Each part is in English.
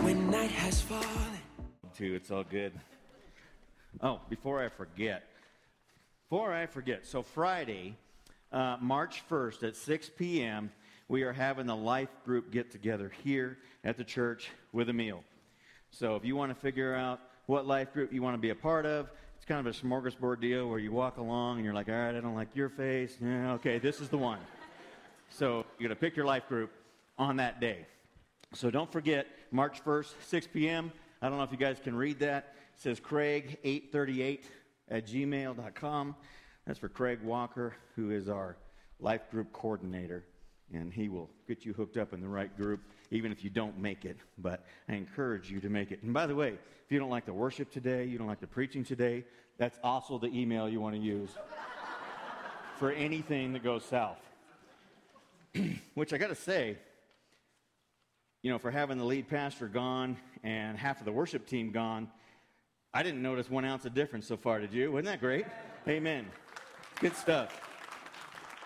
When night has fallen. too. It's all good. Oh, before I forget, before I forget, so Friday, uh, March 1st at 6 p.m., we are having the life group get together here at the church with a meal. So if you want to figure out what life group you want to be a part of, it's kind of a smorgasbord deal where you walk along and you're like, all right, I don't like your face. Yeah, okay, this is the one. So you're going to pick your life group on that day. So don't forget, March 1st, 6 p.m. I don't know if you guys can read that. It says Craig838 at gmail.com. That's for Craig Walker, who is our life group coordinator. And he will get you hooked up in the right group, even if you don't make it. But I encourage you to make it. And by the way, if you don't like the worship today, you don't like the preaching today, that's also the email you want to use for anything that goes south. Which I got to say, you know, for having the lead pastor gone and half of the worship team gone, I didn't notice one ounce of difference so far, did you? Wasn't that great? Amen. Good stuff.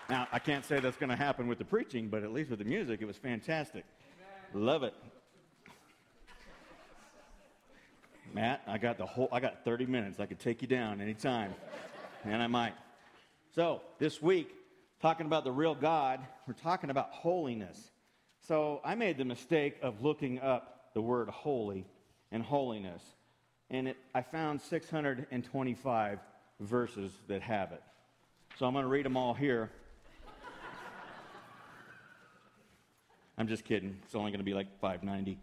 Now, I can't say that's going to happen with the preaching, but at least with the music, it was fantastic. Love it. Matt, I got the whole I got 30 minutes. I could take you down anytime. And I might. So, this week, talking about the real God, we're talking about holiness. So, I made the mistake of looking up the word holy and holiness. And it, I found 625 verses that have it. So, I'm going to read them all here. I'm just kidding. It's only going to be like 590.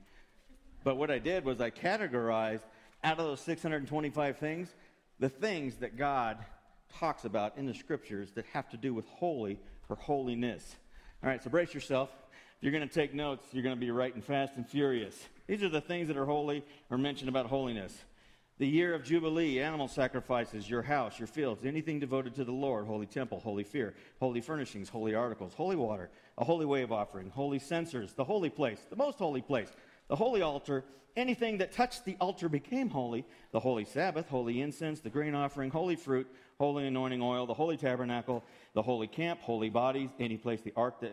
But what I did was I categorized out of those 625 things the things that God talks about in the scriptures that have to do with holy or holiness. All right, so brace yourself. If you're going to take notes, you're going to be writing fast and furious. These are the things that are holy or mentioned about holiness. The year of Jubilee, animal sacrifices, your house, your fields, anything devoted to the Lord, holy temple, holy fear, holy furnishings, holy articles, holy water, a holy wave offering, holy censers, the holy place, the most holy place, the holy altar, anything that touched the altar became holy, the holy Sabbath, holy incense, the grain offering, holy fruit, holy anointing oil, the holy tabernacle, the holy camp, holy bodies, any place the ark that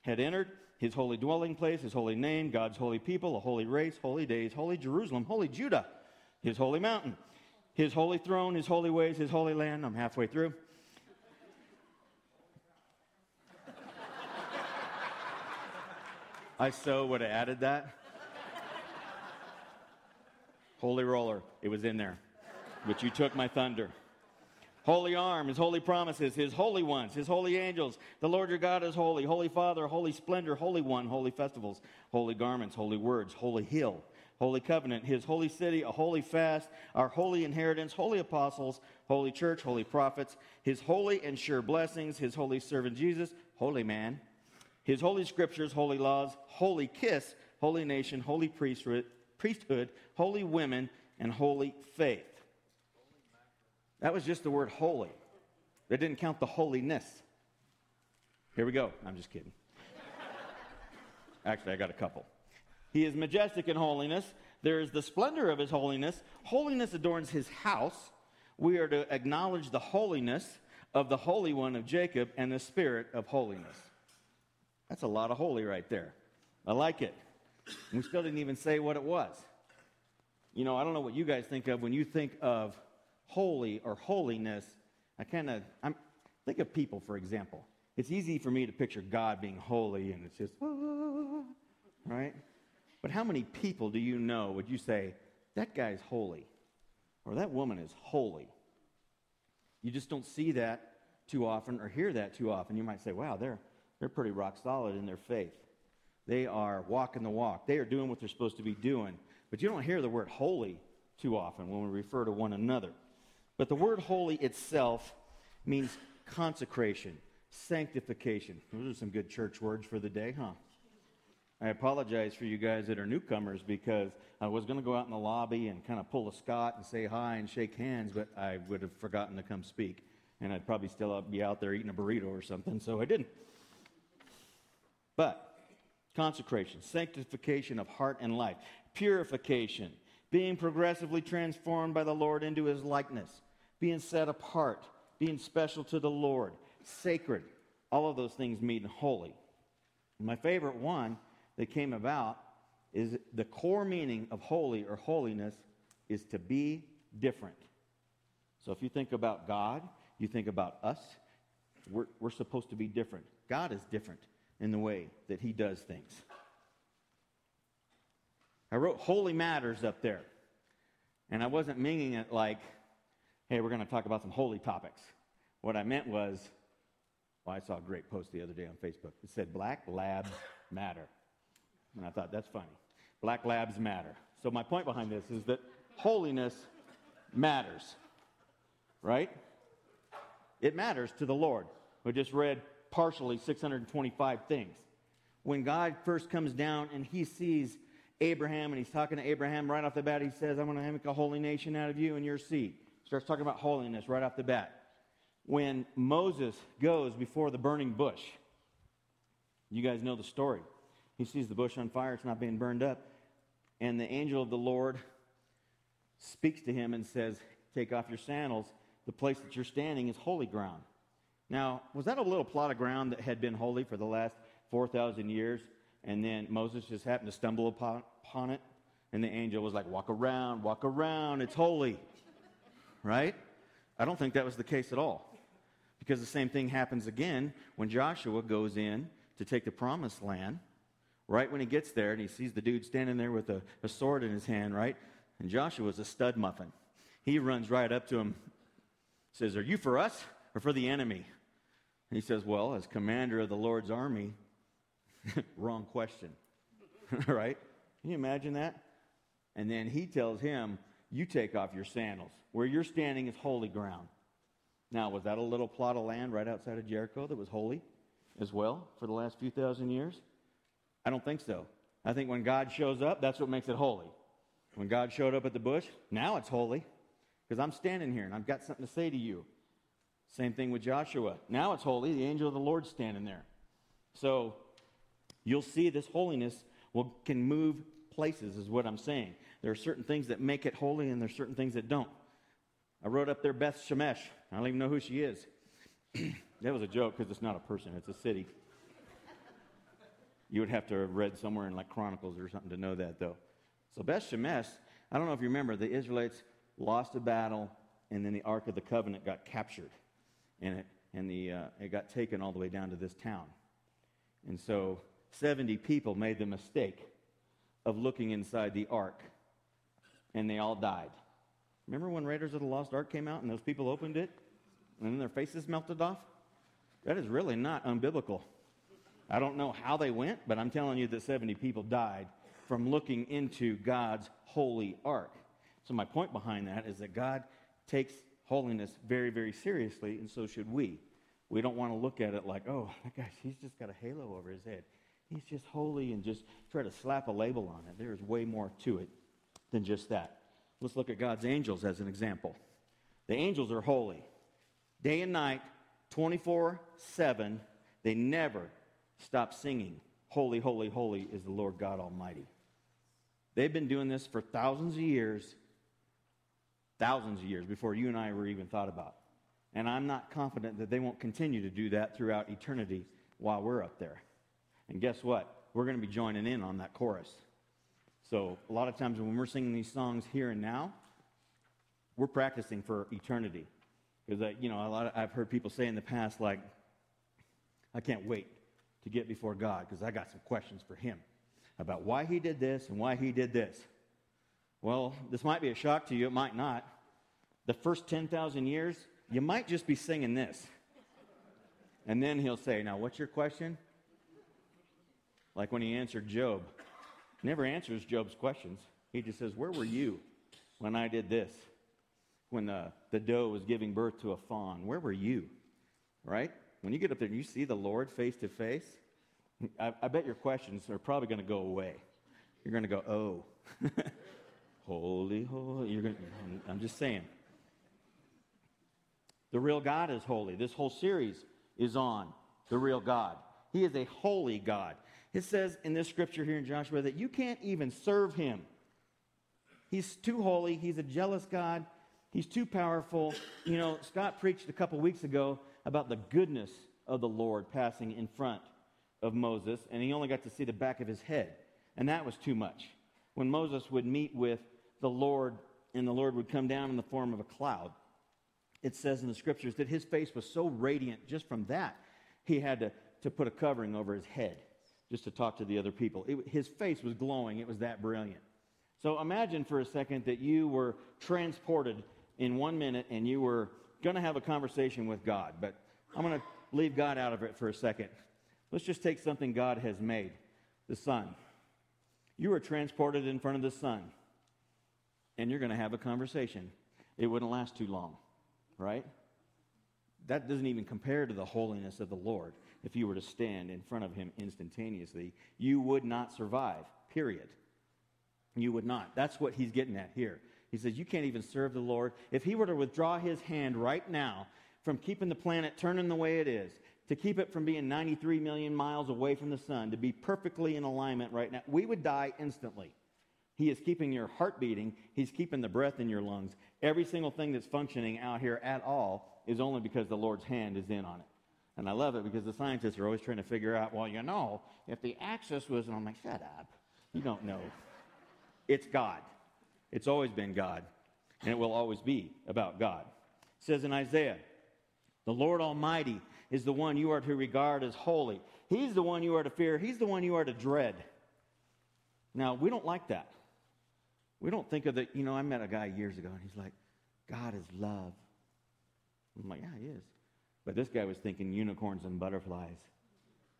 had entered, his holy dwelling place, his holy name, God's holy people, a holy race, holy days, holy Jerusalem, holy Judah, his holy mountain, his holy throne, his holy ways, his holy land. I'm halfway through. I so would have added that. Holy roller, it was in there, but you took my thunder. Holy arm, his holy promises, his holy ones, his holy angels. The Lord your God is holy. Holy Father, holy splendor, holy one, holy festivals, holy garments, holy words, holy hill, holy covenant, his holy city, a holy fast, our holy inheritance, holy apostles, holy church, holy prophets, his holy and sure blessings, his holy servant Jesus, holy man, his holy scriptures, holy laws, holy kiss, holy nation, holy priesthood, priesthood, holy women, and holy faith. That was just the word holy. That didn't count the holiness. Here we go. I'm just kidding. Actually, I got a couple. He is majestic in holiness. There is the splendor of his holiness. Holiness adorns his house. We are to acknowledge the holiness of the Holy One of Jacob and the Spirit of holiness. That's a lot of holy right there. I like it. We still didn't even say what it was. You know, I don't know what you guys think of when you think of holy or holiness. I kind of I'm think of people, for example. It's easy for me to picture God being holy, and it's just ah, right. But how many people do you know would you say that guy's holy, or that woman is holy? You just don't see that too often or hear that too often. You might say, "Wow, they're they're pretty rock solid in their faith. They are walking the walk. They are doing what they're supposed to be doing." But you don't hear the word holy too often when we refer to one another. But the word holy itself means consecration, sanctification. Those are some good church words for the day, huh? I apologize for you guys that are newcomers because I was going to go out in the lobby and kind of pull a Scott and say hi and shake hands, but I would have forgotten to come speak. And I'd probably still be out there eating a burrito or something, so I didn't. But consecration, sanctification of heart and life, purification, being progressively transformed by the Lord into his likeness, being set apart, being special to the Lord, sacred. All of those things mean holy. My favorite one that came about is the core meaning of holy or holiness is to be different. So if you think about God, you think about us, we're, we're supposed to be different. God is different in the way that he does things. I wrote holy matters up there. And I wasn't meaning it like, hey, we're going to talk about some holy topics. What I meant was, well, I saw a great post the other day on Facebook. It said, Black Labs Matter. And I thought, that's funny. Black Labs matter. So my point behind this is that holiness matters, right? It matters to the Lord. We just read partially 625 things. When God first comes down and he sees Abraham and he's talking to Abraham right off the bat, he says, I'm going to make a holy nation out of you and your seed. Starts talking about holiness right off the bat. When Moses goes before the burning bush, you guys know the story. He sees the bush on fire, it's not being burned up. And the angel of the Lord speaks to him and says, Take off your sandals. The place that you're standing is holy ground. Now, was that a little plot of ground that had been holy for the last 4,000 years? And then Moses just happened to stumble upon, it? And the angel was like, Walk around, walk around, it's holy. Right? I don't think that was the case at all. Because the same thing happens again when Joshua goes in to take the promised land. Right when he gets there and he sees the dude standing there with a, a sword in his hand, right? And Joshua's a stud muffin. He runs right up to him, says, Are you for us or for the enemy? And he says, Well, as commander of the Lord's army, wrong question. right? Can you imagine that? And then he tells him, You take off your sandals. Where you're standing is holy ground. Now, was that a little plot of land right outside of Jericho that was holy as well for the last few thousand years? I don't think so. I think when God shows up, that's what makes it holy. When God showed up at the bush, now it's holy because I'm standing here and I've got something to say to you. Same thing with Joshua. Now it's holy. The angel of the Lord's standing there. So you'll see this holiness will, can move places, is what I'm saying. There are certain things that make it holy and there are certain things that don't. I wrote up there Beth Shemesh. I don't even know who she is. that was a joke because it's not a person, it's a city. You would have to have read somewhere in like Chronicles or something to know that, though. So Beth Shemesh, I don't know if you remember, the Israelites lost a battle, and then the Ark of the Covenant got captured, and it and the uh, it got taken all the way down to this town. And so 70 people made the mistake of looking inside the ark, and they all died. Remember when Raiders of the Lost Ark came out and those people opened it, and then their faces melted off? That is really not unbiblical. I don't know how they went, but I'm telling you that 70 people died from looking into God's holy ark. So, my point behind that is that God takes holiness very, very seriously, and so should we. We don't want to look at it like, oh, that guy, he's just got a halo over his head. He's just holy and just try to slap a label on it. There's way more to it than just that. Let's look at God's angels as an example. The angels are holy. Day and night, 24 7, they never stop singing, Holy, holy, holy is the Lord God Almighty. They've been doing this for thousands of years, thousands of years before you and I were even thought about. And I'm not confident that they won't continue to do that throughout eternity while we're up there. And guess what? We're going to be joining in on that chorus. So, a lot of times when we're singing these songs here and now, we're practicing for eternity. Because, uh, you know, a lot of, I've heard people say in the past, like, I can't wait to get before God because I got some questions for Him about why He did this and why He did this. Well, this might be a shock to you, it might not. The first 10,000 years, you might just be singing this. And then He'll say, Now, what's your question? Like when He answered Job. Never answers Job's questions. He just says, Where were you when I did this? When the, the doe was giving birth to a fawn, where were you? Right? When you get up there and you see the Lord face to face, I, I bet your questions are probably going to go away. You're going to go, oh, holy, holy. You're going I'm just saying. The real God is holy. This whole series is on the real God. He is a holy God. It says in this scripture here in Joshua that you can't even serve him. He's too holy. He's a jealous God. He's too powerful. You know, Scott preached a couple weeks ago about the goodness of the Lord passing in front of Moses, and he only got to see the back of his head. And that was too much. When Moses would meet with the Lord, and the Lord would come down in the form of a cloud, it says in the scriptures that his face was so radiant just from that, he had to, to put a covering over his head just to talk to the other people. It, his face was glowing, it was that brilliant. So imagine for a second that you were transported in one minute and you were going to have a conversation with God, but I'm going to leave God out of it for a second. Let's just take something God has made the sun. You are transported in front of the sun, and you're going to have a conversation. It wouldn't last too long, right? That doesn't even compare to the holiness of the Lord. If you were to stand in front of him instantaneously, you would not survive, period. You would not. That's what he's getting at here. He says, You can't even serve the Lord. If he were to withdraw his hand right now from keeping the planet turning the way it is, to keep it from being 93 million miles away from the sun, to be perfectly in alignment right now, we would die instantly. He is keeping your heart beating. He's keeping the breath in your lungs. Every single thing that's functioning out here at all is only because the Lord's hand is in on it. And I love it because the scientists are always trying to figure out, well, you know, if the axis was, and I'm like, shut up. You don't know. It's God. It's always been God, and it will always be about God. It says in Isaiah, the Lord Almighty is the one you are to regard as holy. He's the one you are to fear. He's the one you are to dread. Now, we don't like that. We don't think of the, you know, I met a guy years ago, and he's like, God is love. I'm like, yeah, he is. But this guy was thinking unicorns and butterflies.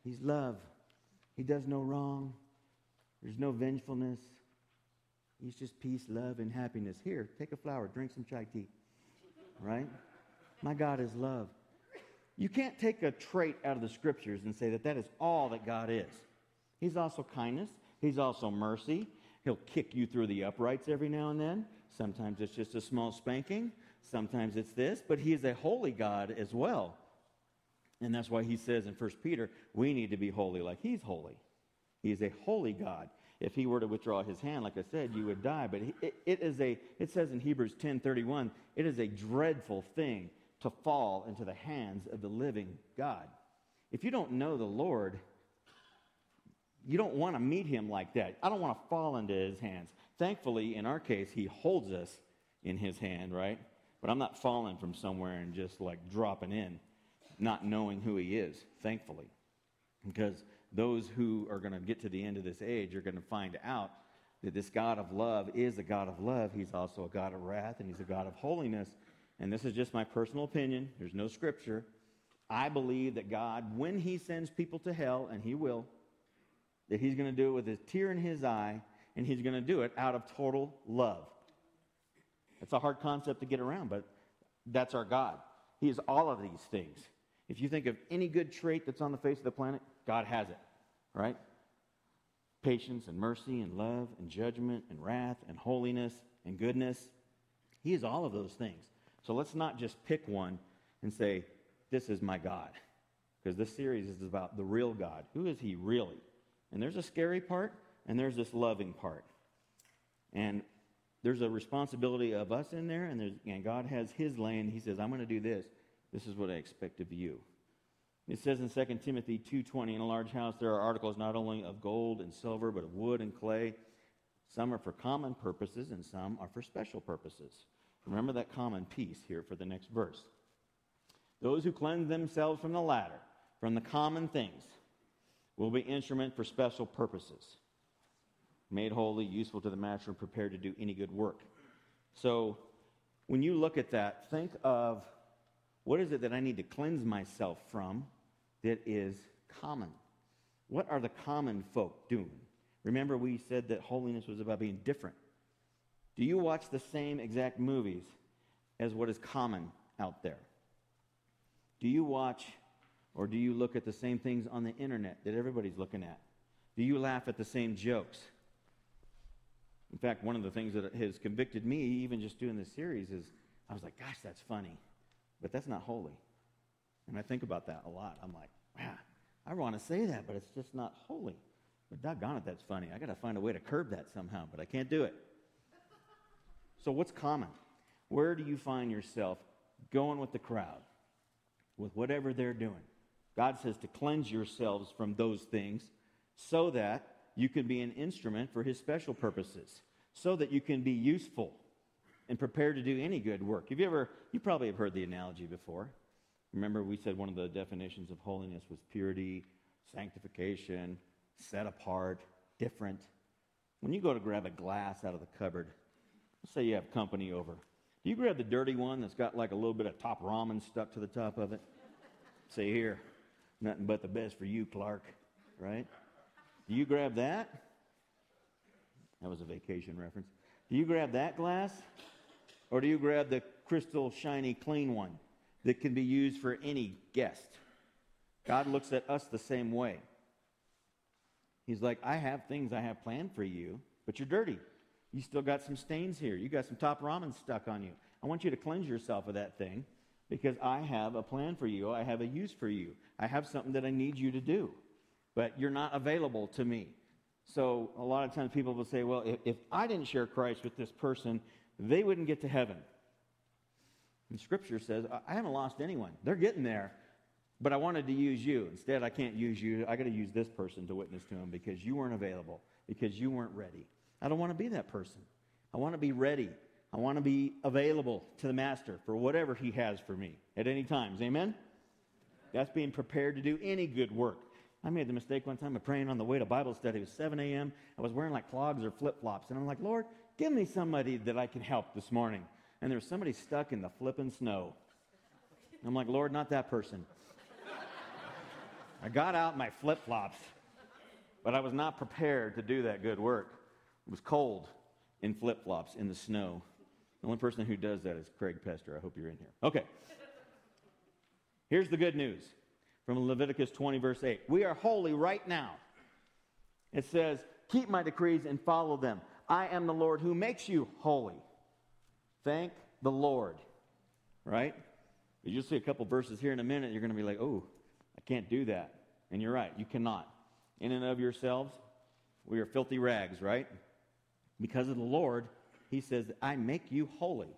He's love. He does no wrong. There's no vengefulness. He's just peace, love, and happiness. Here, take a flower, drink some chai tea. Right? My God is love. You can't take a trait out of the scriptures and say that that is all that God is. He's also kindness, He's also mercy. He'll kick you through the uprights every now and then. Sometimes it's just a small spanking, sometimes it's this, but He is a holy God as well. And that's why He says in 1 Peter, we need to be holy like He's holy. He is a holy God if he were to withdraw his hand, like I said, you would die. But it, it is a, it says in Hebrews 10:31, it is a dreadful thing to fall into the hands of the living God. If you don't know the Lord, you don't want to meet him like that. I don't want to fall into his hands. Thankfully, in our case, he holds us in his hand, right? But I'm not falling from somewhere and just like dropping in, not knowing who he is, thankfully. Because those who are going to get to the end of this age are going to find out that this God of love is a God of love. He's also a God of wrath and he's a God of holiness. And this is just my personal opinion, there's no scripture. I believe that God, when he sends people to hell, and he will, that he's going to do it with a tear in his eye, and he's going to do it out of total love. It's a hard concept to get around, but that's our God. He is all of these things. If you think of any good trait that's on the face of the planet, God has it, right? Patience and mercy and love and judgment and wrath and holiness and goodness. He is all of those things. So let's not just pick one and say, This is my God. Because this series is about the real God. Who is He really? And there's a scary part and there's this loving part. And there's a responsibility of us in there, and, and God has His lane. He says, I'm going to do this. This is what I expect of you. It says in 2 Timothy 2:20, in a large house there are articles not only of gold and silver, but of wood and clay. Some are for common purposes, and some are for special purposes. Remember that common piece here for the next verse. Those who cleanse themselves from the latter, from the common things, will be instrument for special purposes, made holy, useful to the master, and prepared to do any good work. So, when you look at that, think of what is it that I need to cleanse myself from that is common. What are the common folk doing? Remember, we said that holiness was about being different. Do you watch the same exact movies as what is common out there? Do you watch or do you look at the same things on the internet that everybody's looking at? Do you laugh at the same jokes? In fact, one of the things that has convicted me, even just doing this series, is I was like, gosh, that's funny. But that's not holy. And I think about that a lot. I'm like, I want to say that, but it's just not holy. But doggone it, that's funny. I got to find a way to curb that somehow, but I can't do it. So, what's common? Where do you find yourself going with the crowd, with whatever they're doing? God says to cleanse yourselves from those things so that you can be an instrument for his special purposes, so that you can be useful and prepared to do any good work. Have you ever, you probably have heard the analogy before. Remember, we said one of the definitions of holiness was purity, sanctification, set apart, different. When you go to grab a glass out of the cupboard, say you have company over. Do you grab the dirty one that's got like a little bit of top ramen stuck to the top of it? Say, here, nothing but the best for you, Clark, right? Do you grab that? That was a vacation reference. Do you grab that glass? Or do you grab the crystal, shiny, clean one that can be used for any guest? God looks at us the same way. He's like, I have things I have planned for you, but you're dirty. You still got some stains here. You got some top ramen stuck on you. I want you to cleanse yourself of that thing because I have a plan for you. I have a use for you. I have something that I need you to do, but you're not available to me. So a lot of times people will say, well, if, if I didn't share Christ with this person, they wouldn't get to heaven. And Scripture says, I haven't lost anyone. They're getting there, but I wanted to use you. Instead, I can't use you. I got to use this person to witness to him because you weren't available, because you weren't ready. I don't want to be that person. I want to be ready. I want to be available to the Master for whatever He has for me at any times. Amen? That's being prepared to do any good work. I made the mistake one time of praying on the way to Bible study. It was 7 a.m. I was wearing like clogs or flip flops. And I'm like, Lord, give me somebody that I can help this morning. And there's somebody stuck in the flipping snow. I'm like, Lord, not that person. I got out my flip flops, but I was not prepared to do that good work. It was cold in flip flops in the snow. The only person who does that is Craig Pester. I hope you're in here. Okay. Here's the good news from Leviticus 20, verse 8. We are holy right now. It says, Keep my decrees and follow them. I am the Lord who makes you holy. Thank the Lord. Right? You'll see a couple verses here in a minute. You're going to be like, oh, I can't do that. And you're right, you cannot. In and of yourselves, we are filthy rags, right? Because of the Lord, He says, I make you holy.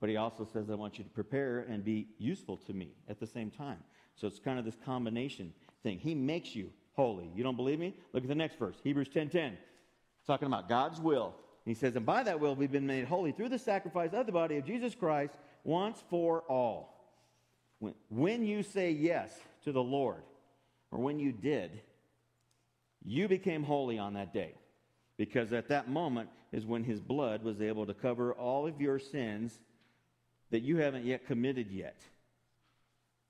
But He also says, I want you to prepare and be useful to me at the same time. So it's kind of this combination thing. He makes you holy. You don't believe me? Look at the next verse, Hebrews 10 10. Talking about God's will. He says, And by that will we've been made holy through the sacrifice of the body of Jesus Christ once for all. When, when you say yes to the Lord, or when you did, you became holy on that day. Because at that moment is when his blood was able to cover all of your sins that you haven't yet committed yet.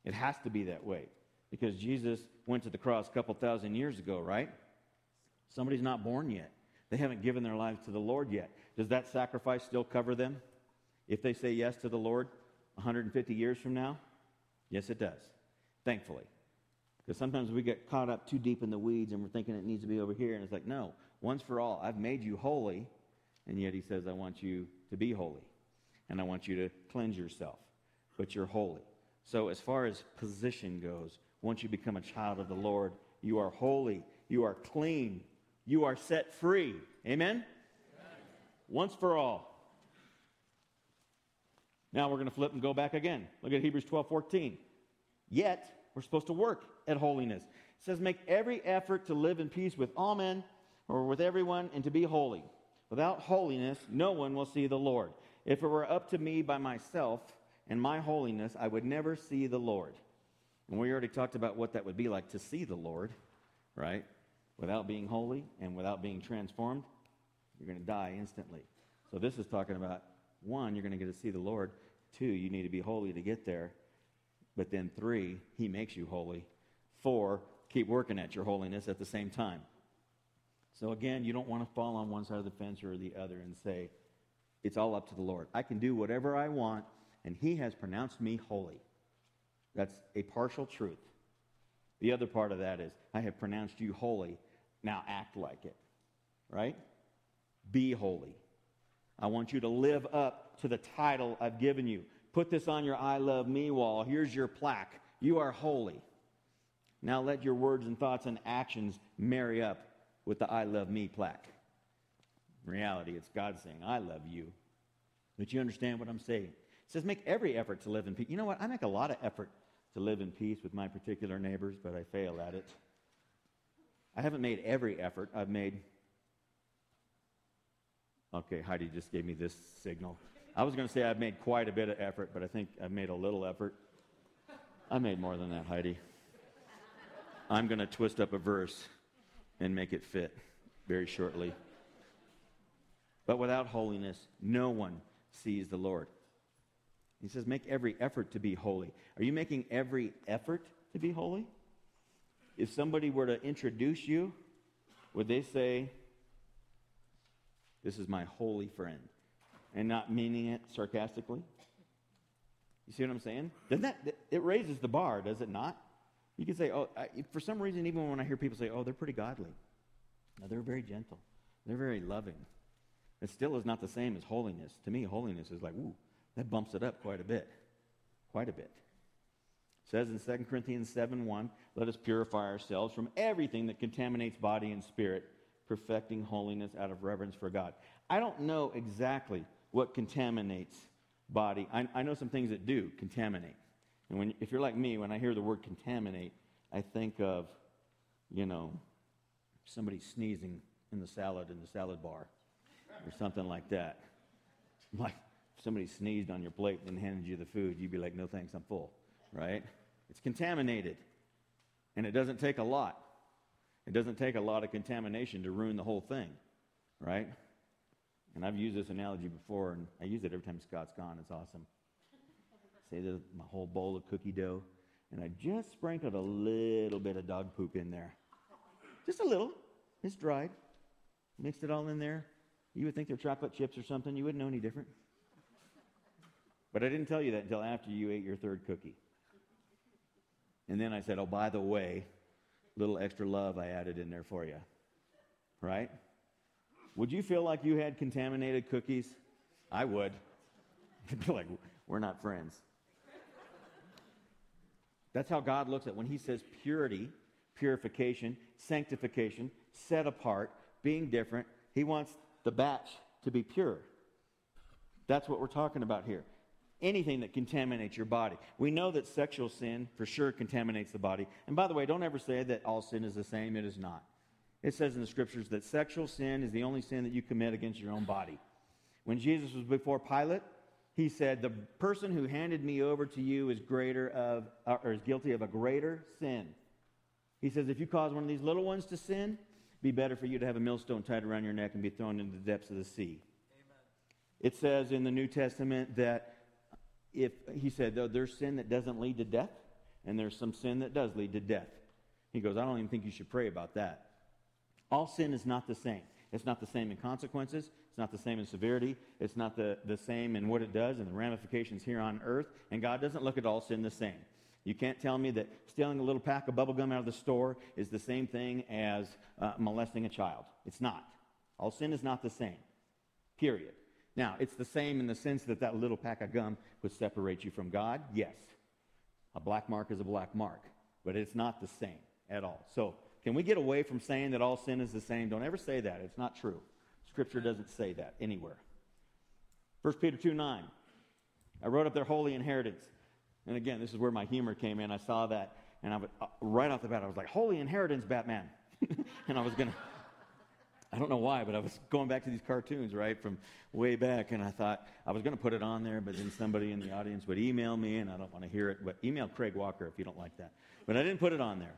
It has to be that way. Because Jesus went to the cross a couple thousand years ago, right? Somebody's not born yet. They haven't given their lives to the Lord yet. Does that sacrifice still cover them? If they say yes to the Lord 150 years from now? Yes, it does. Thankfully. Because sometimes we get caught up too deep in the weeds and we're thinking it needs to be over here. And it's like, no, once for all, I've made you holy. And yet he says, I want you to be holy. And I want you to cleanse yourself. But you're holy. So, as far as position goes, once you become a child of the Lord, you are holy, you are clean, you are set free. Amen? Amen. Once for all. Now we're going to flip and go back again. Look at Hebrews 12 14. Yet, we're supposed to work at holiness. It says, Make every effort to live in peace with all men or with everyone and to be holy. Without holiness, no one will see the Lord. If it were up to me by myself and my holiness, I would never see the Lord. And we already talked about what that would be like to see the Lord, right? Without being holy and without being transformed, you're going to die instantly. So this is talking about one, you're going to get to see the Lord. Two, you need to be holy to get there. But then three, he makes you holy. Four, keep working at your holiness at the same time. So again, you don't want to fall on one side of the fence or the other and say, it's all up to the Lord. I can do whatever I want, and he has pronounced me holy. That's a partial truth. The other part of that is, I have pronounced you holy. Now act like it, right? Be holy. I want you to live up to the title I've given you. Put this on your I love me wall. Here's your plaque. You are holy. Now let your words and thoughts and actions marry up with the I love me plaque. In reality, it's God saying, I love you. But you understand what I'm saying. It says, make every effort to live in peace. You know what? I make a lot of effort to live in peace with my particular neighbors, but I fail at it. I haven't made every effort. I've made. Okay, Heidi just gave me this signal. I was going to say I've made quite a bit of effort, but I think I've made a little effort. I made more than that, Heidi. I'm going to twist up a verse and make it fit very shortly. But without holiness, no one sees the Lord. He says, make every effort to be holy. Are you making every effort to be holy? If somebody were to introduce you, would they say, This is my holy friend? And not meaning it sarcastically? You see what I'm saying? Doesn't that, it raises the bar, does it not? You can say, oh, I, for some reason, even when I hear people say, oh, they're pretty godly. No, they're very gentle. They're very loving. It still is not the same as holiness. To me, holiness is like, ooh, that bumps it up quite a bit. Quite a bit. Says in 2 Corinthians 7 1, let us purify ourselves from everything that contaminates body and spirit, perfecting holiness out of reverence for God. I don't know exactly what contaminates body. I, I know some things that do contaminate. And when, if you're like me, when I hear the word contaminate, I think of, you know, somebody sneezing in the salad in the salad bar or something like that. Like somebody sneezed on your plate and handed you the food, you'd be like, no thanks, I'm full, right? It's contaminated. And it doesn't take a lot. It doesn't take a lot of contamination to ruin the whole thing, right? And I've used this analogy before, and I use it every time Scott's gone. It's awesome. Say there's my whole bowl of cookie dough, and I just sprinkled a little bit of dog poop in there. Just a little. It's dried. Mixed it all in there. You would think they're chocolate chips or something. You wouldn't know any different. But I didn't tell you that until after you ate your third cookie. And then I said, oh, by the way, little extra love I added in there for you. Right? Would you feel like you had contaminated cookies? I would. I'd be like, we're not friends. That's how God looks at it. when He says purity, purification, sanctification, set apart, being different. He wants the batch to be pure. That's what we're talking about here. Anything that contaminates your body. We know that sexual sin for sure contaminates the body. And by the way, don't ever say that all sin is the same. It is not. It says in the scriptures that sexual sin is the only sin that you commit against your own body. When Jesus was before Pilate, he said, The person who handed me over to you is greater of uh, or is guilty of a greater sin. He says, if you cause one of these little ones to sin, be better for you to have a millstone tied around your neck and be thrown into the depths of the sea. Amen. It says in the New Testament that if he said there's sin that doesn't lead to death, and there's some sin that does lead to death. He goes, I don't even think you should pray about that. All sin is not the same. It's not the same in consequences. It's not the same in severity. It's not the, the same in what it does and the ramifications here on earth. And God doesn't look at all sin the same. You can't tell me that stealing a little pack of bubble gum out of the store is the same thing as uh, molesting a child. It's not. All sin is not the same. Period. Now, it's the same in the sense that that little pack of gum would separate you from God. Yes. A black mark is a black mark, but it's not the same at all. So, can we get away from saying that all sin is the same? Don't ever say that. It's not true. Scripture doesn't say that anywhere. 1 Peter 2 9. I wrote up there holy inheritance. And again, this is where my humor came in. I saw that, and I was, uh, right off the bat, I was like, holy inheritance, Batman. and I was going to. I don't know why, but I was going back to these cartoons, right, from way back, and I thought I was going to put it on there, but then somebody in the audience would email me, and I don't want to hear it, but email Craig Walker if you don't like that. But I didn't put it on there.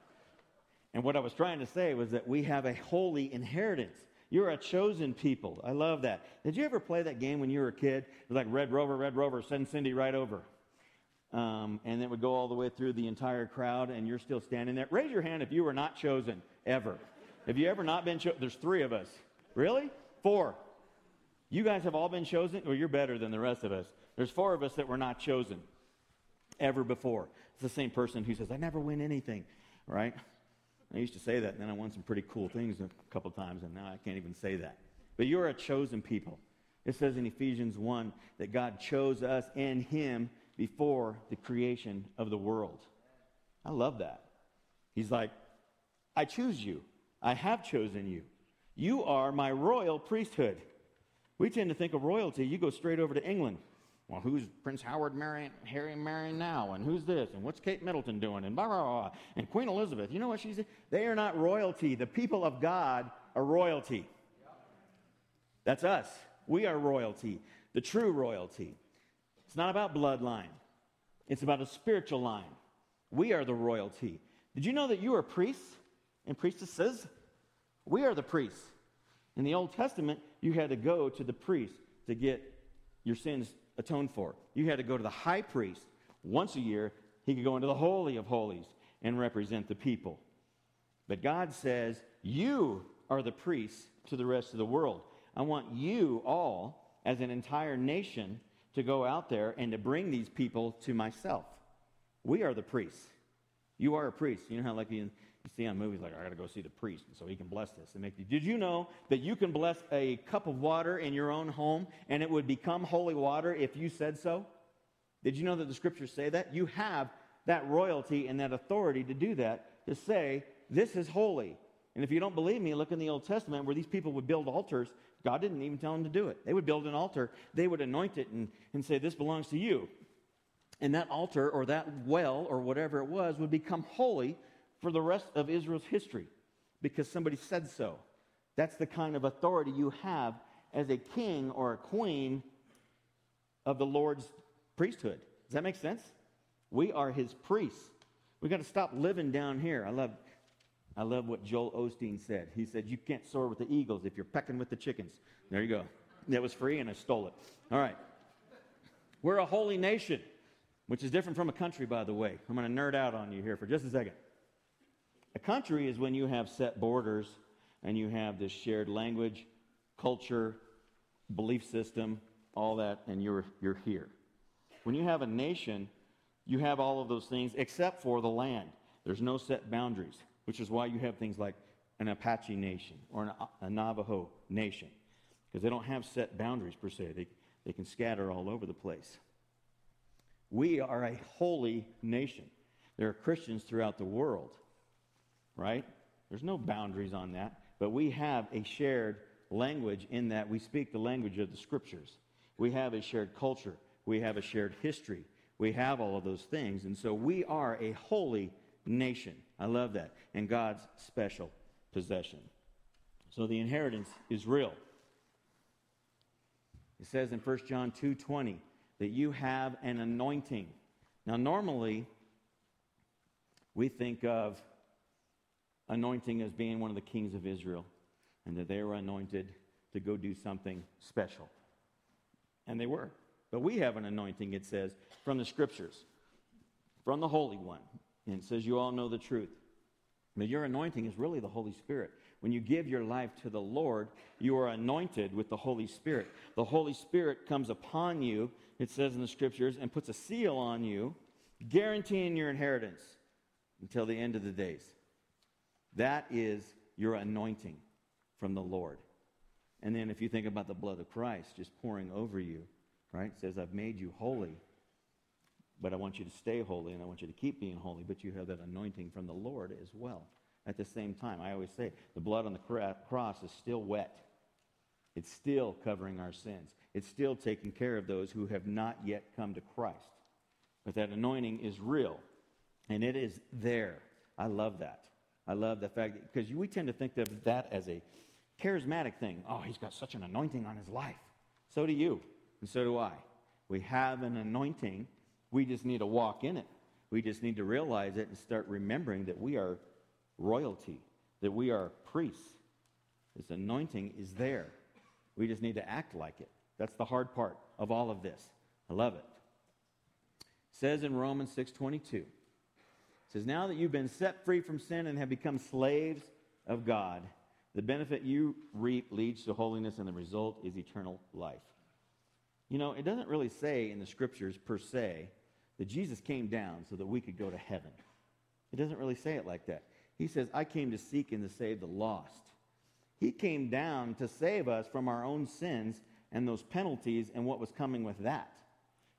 And what I was trying to say was that we have a holy inheritance. You're a chosen people. I love that. Did you ever play that game when you were a kid? It was like Red Rover, Red Rover, send Cindy right over. Um, and it would go all the way through the entire crowd, and you're still standing there. Raise your hand if you were not chosen ever. Have you ever not been chosen? There's three of us. Really? Four. You guys have all been chosen, Well, you're better than the rest of us. There's four of us that were not chosen ever before. It's the same person who says, I never win anything, right? I used to say that, and then I won some pretty cool things a couple times, and now I can't even say that. But you're a chosen people. It says in Ephesians 1 that God chose us in Him before the creation of the world. I love that. He's like, I choose you. I have chosen you. You are my royal priesthood. We tend to think of royalty, you go straight over to England. Well, who's Prince Howard marrying, Harry marrying now? And who's this? And what's Kate Middleton doing? And blah, blah, blah. And Queen Elizabeth, you know what she's They are not royalty. The people of God are royalty. That's us. We are royalty, the true royalty. It's not about bloodline, it's about a spiritual line. We are the royalty. Did you know that you are priests and priestesses? We are the priests. In the Old Testament, you had to go to the priest to get your sins atoned for. You had to go to the high priest once a year. He could go into the Holy of Holies and represent the people. But God says, You are the priests to the rest of the world. I want you all, as an entire nation, to go out there and to bring these people to myself. We are the priests. You are a priest. You know how, like, you see on movies, like, I got to go see the priest so he can bless this and make. Did you know that you can bless a cup of water in your own home and it would become holy water if you said so? Did you know that the scriptures say that? You have that royalty and that authority to do that, to say, this is holy. And if you don't believe me, look in the Old Testament where these people would build altars. God didn't even tell them to do it. They would build an altar, they would anoint it and, and say, This belongs to you. And that altar or that well or whatever it was would become holy for the rest of Israel's history because somebody said so. That's the kind of authority you have as a king or a queen of the Lord's priesthood. Does that make sense? We are his priests. We've got to stop living down here. I love I love what Joel Osteen said. He said, You can't soar with the eagles if you're pecking with the chickens. There you go. That was free, and I stole it. All right. We're a holy nation, which is different from a country, by the way. I'm going to nerd out on you here for just a second. A country is when you have set borders and you have this shared language, culture, belief system, all that, and you're, you're here. When you have a nation, you have all of those things except for the land. There's no set boundaries which is why you have things like an Apache nation or an, a Navajo nation, because they don't have set boundaries per se. They, they can scatter all over the place. We are a holy nation. There are Christians throughout the world, right? There's no boundaries on that, but we have a shared language in that we speak the language of the scriptures. We have a shared culture. We have a shared history. We have all of those things. And so we are a holy nation. I love that. And God's special possession. So the inheritance is real. It says in 1 John 2:20 that you have an anointing. Now normally we think of anointing as being one of the kings of Israel and that they were anointed to go do something special. And they were. But we have an anointing, it says, from the scriptures, from the Holy One. And it says, You all know the truth. But your anointing is really the Holy Spirit. When you give your life to the Lord, you are anointed with the Holy Spirit. The Holy Spirit comes upon you, it says in the scriptures, and puts a seal on you, guaranteeing your inheritance until the end of the days. That is your anointing from the Lord. And then if you think about the blood of Christ just pouring over you, right? It says, I've made you holy but I want you to stay holy and I want you to keep being holy, but you have that anointing from the Lord as well. At the same time, I always say the blood on the cross is still wet. It's still covering our sins. It's still taking care of those who have not yet come to Christ. But that anointing is real and it is there. I love that. I love the fact because we tend to think of that as a charismatic thing. Oh, he's got such an anointing on his life. So do you, and so do I. We have an anointing we just need to walk in it. We just need to realize it and start remembering that we are royalty, that we are priests. This anointing is there. We just need to act like it. That's the hard part of all of this. I love it. it says in Romans 6:22. Says, "Now that you've been set free from sin and have become slaves of God, the benefit you reap leads to holiness and the result is eternal life." You know, it doesn't really say in the scriptures per se that Jesus came down so that we could go to heaven. It doesn't really say it like that. He says, I came to seek and to save the lost. He came down to save us from our own sins and those penalties and what was coming with that.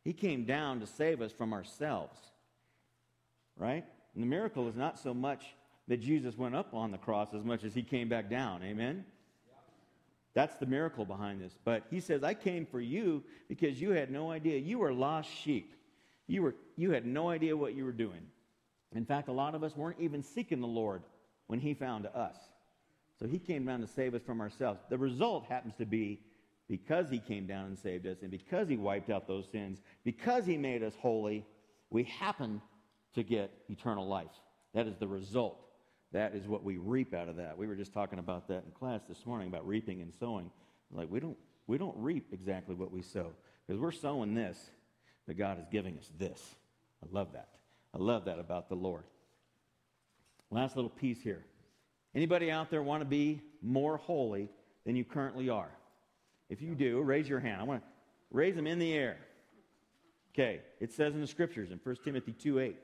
He came down to save us from ourselves. Right? And the miracle is not so much that Jesus went up on the cross as much as he came back down. Amen? That's the miracle behind this. But he says, I came for you because you had no idea. You were lost sheep. You, were, you had no idea what you were doing. In fact, a lot of us weren't even seeking the Lord when he found us. So he came down to save us from ourselves. The result happens to be because he came down and saved us, and because he wiped out those sins, because he made us holy, we happen to get eternal life. That is the result. That is what we reap out of that. We were just talking about that in class this morning about reaping and sowing. Like we don't we don't reap exactly what we sow because we're sowing this, but God is giving us this. I love that. I love that about the Lord. Last little piece here. Anybody out there want to be more holy than you currently are? If you do, raise your hand. I want to raise them in the air. Okay, it says in the scriptures in 1 Timothy 2 8,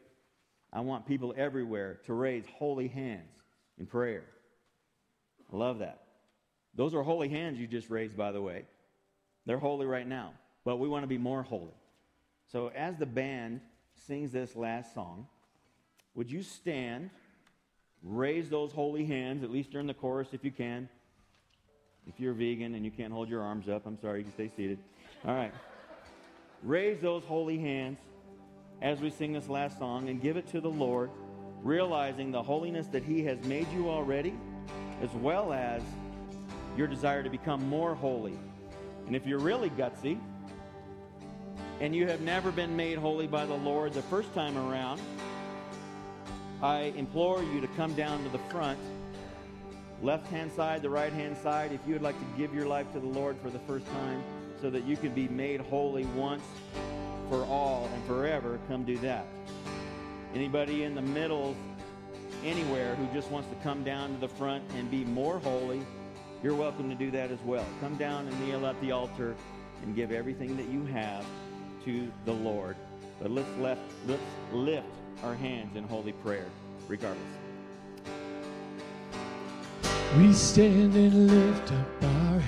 I want people everywhere to raise holy hands in prayer. I love that. Those are holy hands you just raised, by the way. They're holy right now, but we want to be more holy. So, as the band sings this last song, would you stand, raise those holy hands, at least during the chorus if you can? If you're vegan and you can't hold your arms up, I'm sorry, you can stay seated. All right. Raise those holy hands as we sing this last song and give it to the Lord, realizing the holiness that He has made you already, as well as your desire to become more holy. And if you're really gutsy and you have never been made holy by the Lord the first time around, I implore you to come down to the front, left hand side, the right hand side, if you would like to give your life to the Lord for the first time so that you can be made holy once for all and forever, come do that. Anybody in the middle, anywhere, who just wants to come down to the front and be more holy, you're welcome to do that as well. Come down and kneel at the altar and give everything that you have to the Lord. But let's, left, let's lift our hands in holy prayer, regardless. We stand and lift up our